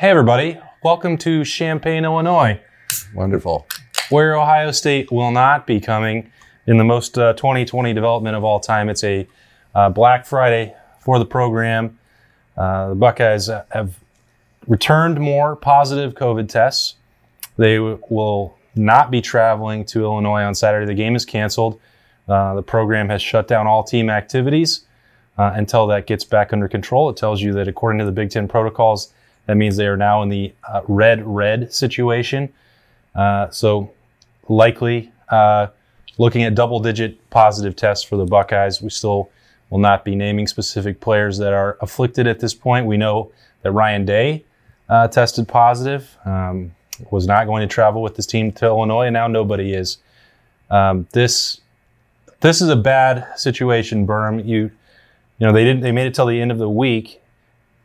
Hey, everybody. Welcome to Champaign, Illinois, Wonderful. where Ohio State will not be coming in the most uh, 2020 development of all time. It's a uh, Black Friday for the program. Uh, the Buckeyes have returned more positive COVID tests. They w- will not be traveling to Illinois on Saturday. The game is canceled. Uh, the program has shut down all team activities uh, until that gets back under control. It tells you that according to the Big Ten protocols, that means they are now in the uh, red red situation. Uh, so likely uh, looking at double digit positive tests for the Buckeyes. We still will not be naming specific players that are afflicted at this point. We know that Ryan Day uh, tested positive, um, was not going to travel with his team to Illinois, and now nobody is. Um, this this is a bad situation, Birm. You you know they didn't they made it till the end of the week.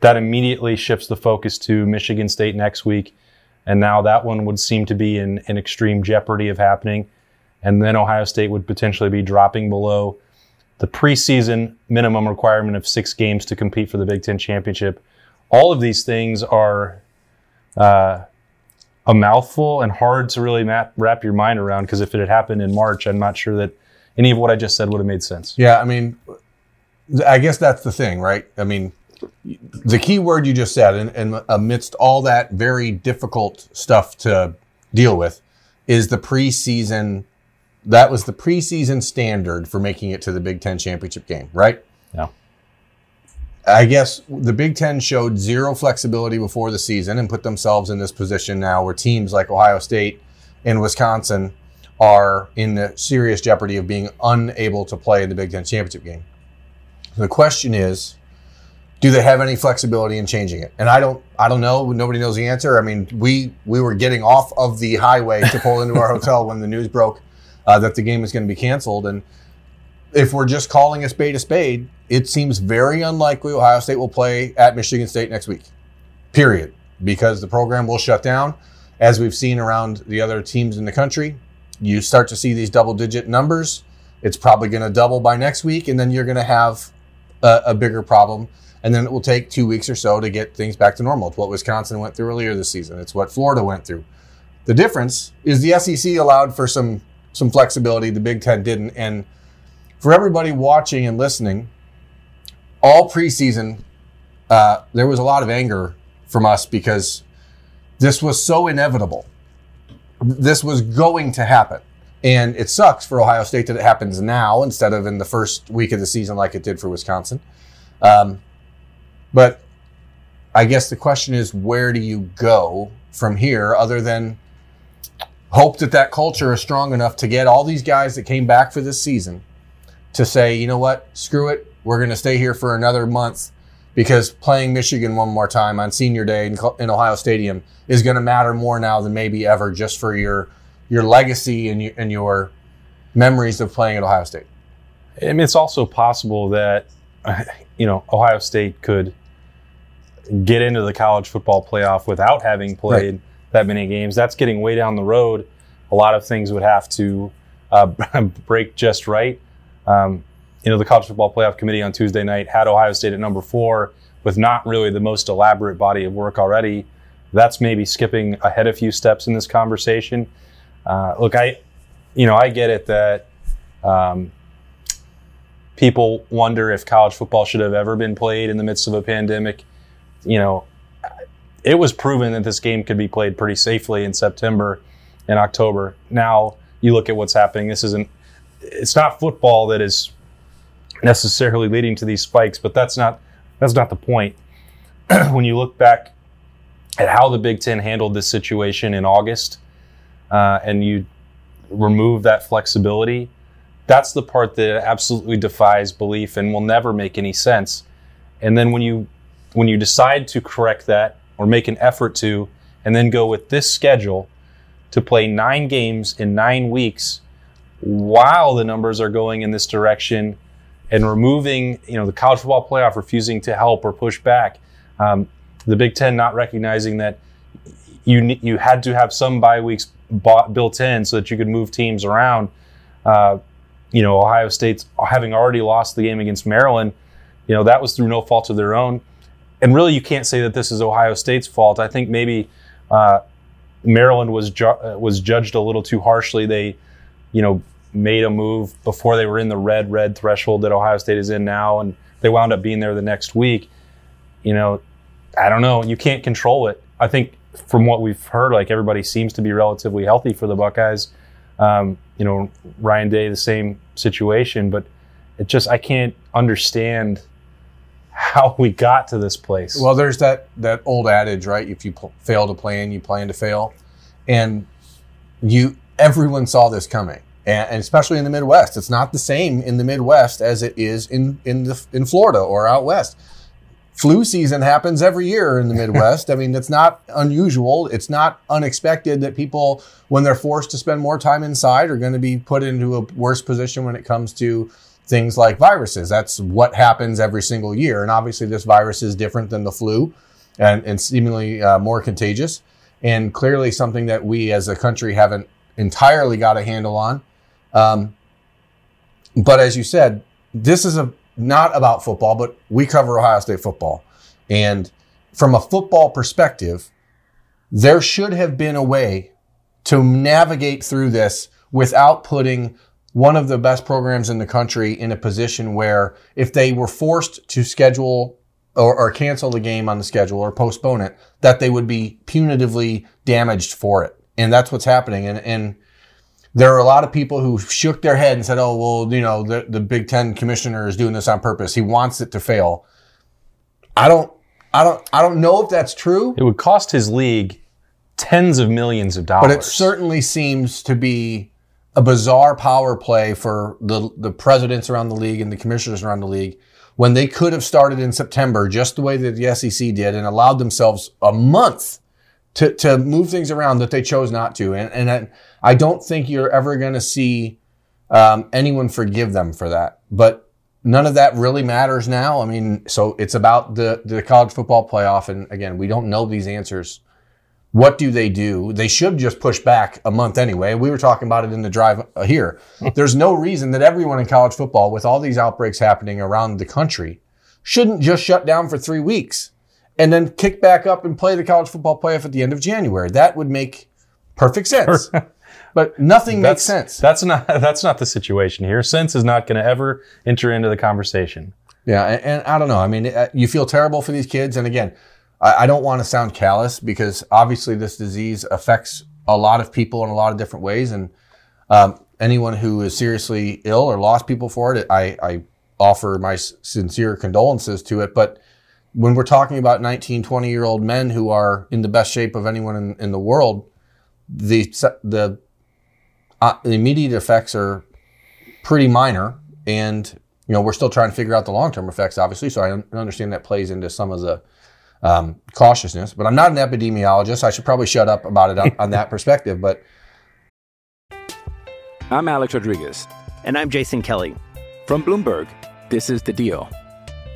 That immediately shifts the focus to Michigan State next week, and now that one would seem to be in, in extreme jeopardy of happening. And then Ohio State would potentially be dropping below the preseason minimum requirement of six games to compete for the Big Ten championship. All of these things are uh, a mouthful and hard to really map, wrap your mind around because if it had happened in March, I'm not sure that any of what I just said would have made sense. Yeah, I mean, I guess that's the thing, right? I mean, the key word you just said, and, and amidst all that very difficult stuff to deal with, is the preseason. That was the preseason standard for making it to the Big Ten championship game, right? Yeah. I guess the Big Ten showed zero flexibility before the season and put themselves in this position now where teams like Ohio State and Wisconsin are in the serious jeopardy of being unable to play in the Big Ten championship game. The question is, do they have any flexibility in changing it? And I don't, I don't know. Nobody knows the answer. I mean, we we were getting off of the highway to pull into our hotel when the news broke uh, that the game is going to be canceled. And if we're just calling a spade a spade, it seems very unlikely Ohio State will play at Michigan State next week. Period. Because the program will shut down, as we've seen around the other teams in the country. You start to see these double digit numbers. It's probably going to double by next week, and then you're going to have a, a bigger problem. And then it will take two weeks or so to get things back to normal. It's what Wisconsin went through earlier this season. It's what Florida went through. The difference is the SEC allowed for some some flexibility. The Big Ten didn't. And for everybody watching and listening, all preseason, uh, there was a lot of anger from us because this was so inevitable. This was going to happen. And it sucks for Ohio State that it happens now instead of in the first week of the season like it did for Wisconsin. Um, but I guess the question is, where do you go from here other than hope that that culture is strong enough to get all these guys that came back for this season to say, you know what, screw it, we're going to stay here for another month because playing Michigan one more time on senior day in, in Ohio Stadium is going to matter more now than maybe ever just for your your legacy and your, and your memories of playing at Ohio State. I mean, it's also possible that you know Ohio State could get into the college football playoff without having played Right. that many games. That's getting way down the road. A lot of things would have to uh, break just right. Um, you know, the college football playoff committee on Tuesday night had Ohio State at number four with not really the most elaborate body of work already. That's maybe skipping ahead a few steps in this conversation. Uh, look, I, you know, I get it that um, people wonder if college football should have ever been played in the midst of a pandemic. You know, it was proven that this game could be played pretty safely in September and October. Now you look at what's happening. This isn't. It's not football that is necessarily leading to these spikes, but that's not that's not the point. when you look back at how the Big Ten handled this situation in August, uh, and you remove that flexibility, that's the part that absolutely defies belief and will never make any sense. And then when you when you decide to correct that or make an effort to, and then go with this schedule to play nine games in nine weeks while the numbers are going in this direction and removing, you know, the college football playoff refusing to help or push back, um, the Big Ten not recognizing that you you had to have some bye weeks bought, built in so that you could move teams around. Uh, you know, Ohio State's having already lost the game against Maryland. You know, that was through no fault of their own. And really, you can't say that this is Ohio State's fault. I think maybe uh, Maryland was ju- uh, was judged a little too harshly. They, you know, made a move before they were in the red red threshold that Ohio State is in now, and they wound up being there the next week. You know, I don't know. You can't control it. I think from what we've heard, like everybody seems to be relatively healthy for the Buckeyes. Um, you know, Ryan Day, the same situation, but it just I can't understand how we got to this place. Well, there's that that old adage, right? If you pl- fail to plan, you plan to fail, and you everyone saw this coming, and, and especially in the Midwest. It's not the same in the Midwest as it is in in the in Florida or out west. Flu season happens every year in the Midwest. I mean, it's not unusual. It's not unexpected that people, when they're forced to spend more time inside, are going to be put into a worse position when it comes to things like viruses. That's what happens every single year. And obviously, this virus is different than the flu and, and seemingly uh, more contagious. And clearly, something that we as a country haven't entirely got a handle on. Um, but as you said, this is a not about football, but we cover Ohio State football. And from a football perspective, there should have been a way to navigate through this without putting one of the best programs in the country in a position where if they were forced to schedule or, or, cancel the game on the schedule or postpone it, that they would be punitively damaged for it. And that's what's happening. And, and there are a lot of people who shook their head and said, oh, well, you know, the, the Big Ten commissioner is doing this on purpose. He wants it to fail. I don't, I don't, I don't know if that's true. It would cost his league tens of millions of dollars. But it certainly seems to be a bizarre power play for the, the presidents around the league and the commissioners around the league when they could have started in September just the way that the SEC did and allowed themselves a month to, to move things around that they chose not to. And, and I, I don't think you're ever going to see um, anyone forgive them for that. But none of that really matters now. I mean, so it's about the, the college football playoff. And again, we don't know these answers. What do they do? They should just push back a month anyway. We were talking about it in the drive here. There's no reason that everyone in college football, with all these outbreaks happening around the country, shouldn't just shut down for three weeks and then kick back up and play the college football playoff at the end of January. That would make perfect sense. but nothing makes sense. That's not that's not the situation here. Sense is not going to ever enter into the conversation. Yeah, and, and, I don't know. I mean, uh, you feel terrible for these kids, and again, I, I don't want to sound callous because obviously this disease affects a lot of people in a lot of different ways, and um, anyone who is seriously ill or lost people for it, I, I offer my sincere condolences to it. But when we're talking about 19, 20 year old men who are in the best shape of anyone in, in the world, the the, uh, the immediate effects are pretty minor, and you know we're still trying to figure out the long term effects, obviously. So I understand that plays into some of the um, cautiousness. But I'm not an epidemiologist. I should probably shut up about it on, on that perspective. But I'm Alex Rodriguez, and I'm Jason Kelly from Bloomberg. This is the Deal.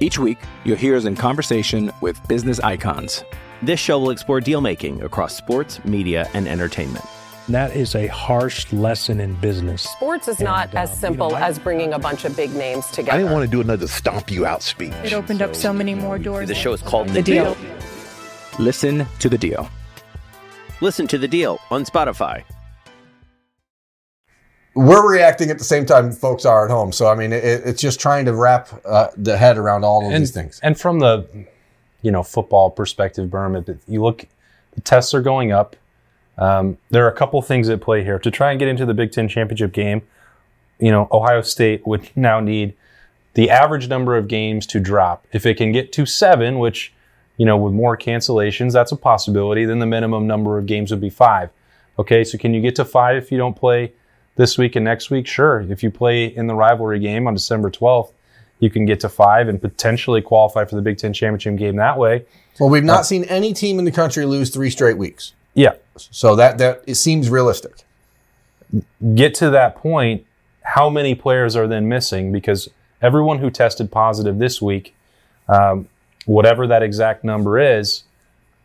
Each week, you'll hear us in conversation with business icons. This show will explore deal making across sports, media, and entertainment. That is a harsh lesson in business. Sports is not And, uh, as simple you know, as bringing a bunch of big names together. I didn't want to do another stomp you out speech. It opened up so many more doors. The show is called The Deal. Listen to the deal. Listen to the deal on Spotify. we're reacting at the same time folks are at home. So I mean, it, it's just trying to wrap uh, the head around all of and, these things. And from the, you know, football perspective, Birm, you look, the tests are going up. Um, there are a couple things at play here. To try and get into the Big Ten championship game, you know, Ohio State would now need the average number of games to drop. If it can get to seven, which, you know, with more cancellations, that's a possibility, then the minimum number of games would be five. Okay, so can you get to five if you don't play this week and next week? Sure. If you play in the rivalry game on December 12th, you can get to five and potentially qualify for the Big Ten championship game that way. Well, we've not seen any team in the country lose three straight weeks. Yeah, So that that it seems realistic. get to that point, how many players are then missing? Because everyone who tested positive this week, um, whatever that exact number is,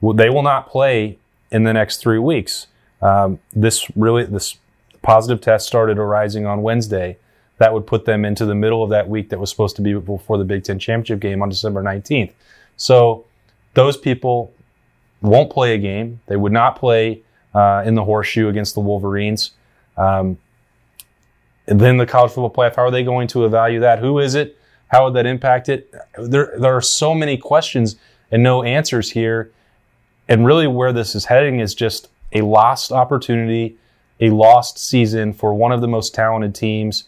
they will not play in the next three weeks. Um, this really, this positive test started arising on Wednesday. That would put them into the middle of that week that was supposed to be before the Big Ten championship game on December 19th. So those people won't play a game. They would not play uh, in the horseshoe against the Wolverines. Um, then the college football playoff, how are they going to evaluate that? Who is it? How would that impact it? There, there are so many questions and no answers here. And really, where this is heading is just a lost opportunity, a lost season for one of the most talented teams,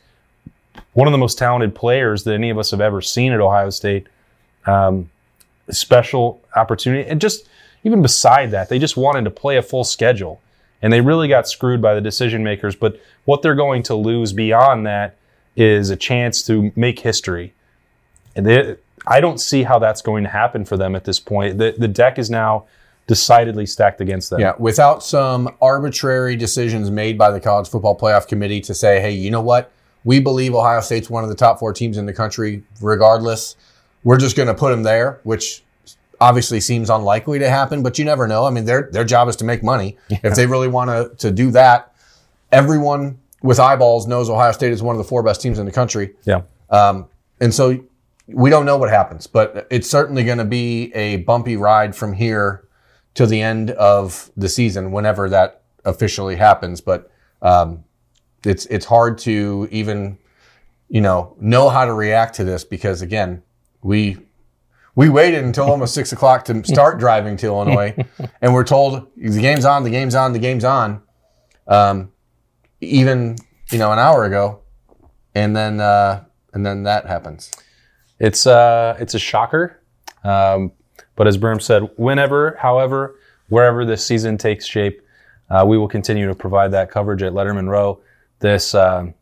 one of the most talented players that any of us have ever seen at Ohio State. Um, special opportunity. And just even beside that, they just wanted to play a full schedule. And they really got screwed by the decision makers. But what they're going to lose beyond that is a chance to make history. And they, I don't see how that's going to happen for them at this point. The, the deck is now decidedly stacked against them. Yeah, without some arbitrary decisions made by the College Football Playoff Committee to say, hey, you know what? We believe Ohio State's one of the top four teams in the country, regardless. We're just going to put them there, which obviously seems unlikely to happen, but you never know. I mean, their their job is to make money. If they really want to to do that, everyone with eyeballs knows Ohio State is one of the four best teams in the country. Yeah. Um, and so we don't know what happens, but it's certainly going to be a bumpy ride from here to the end of the season, whenever that officially happens. But um, it's it's hard to even you know know how to react to this because again we we waited until almost six o'clock to start driving to Illinois, and we're told the game's on, the game's on, the game's on. Um, even you know an hour ago, and then uh, and then that happens. It's uh, it's a shocker. Um, but as Birm said, whenever, however, wherever this season takes shape, uh, we will continue to provide that coverage at Letterman Row. This um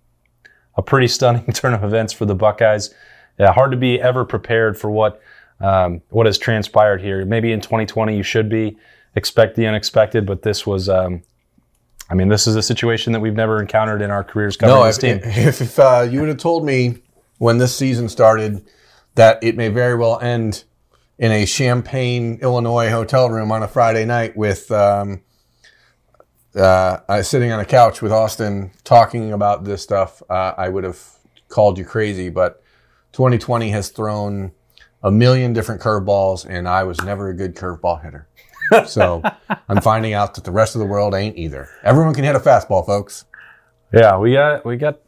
a pretty stunning turn of events for the Buckeyes. Yeah, hard to be ever prepared for what um, what has transpired here. Maybe in 2020 you should be expect the unexpected, but this was. Um, I mean, this is a situation that we've never encountered in our careers covering No, this if, team. if, if uh, you would have told me when this season started that it may very well end in a Champaign, Illinois hotel room on a Friday night with um, uh, sitting on a couch with Austin talking about this stuff, uh, I would have called you crazy. But 2020 has thrown a million different curveballs, and I was never a good curveball hitter. so I'm finding out that the rest of the world ain't either. Everyone can hit a fastball, folks. Yeah, we got we got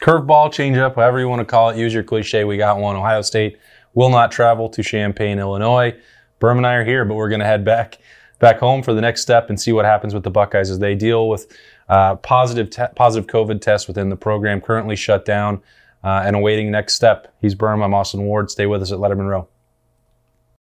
curveball, changeup, however you want to call it. Use your cliche. We got one. Ohio State will not travel to Champaign, Illinois. Birm and I are here, but we're going to head back back home for the next step and see what happens with the Buckeyes as they deal with uh, positive te- positive COVID tests within the program, currently shut down, uh, and awaiting next step. He's Birm. I'm Austin Ward. Stay with us at Letterman Row.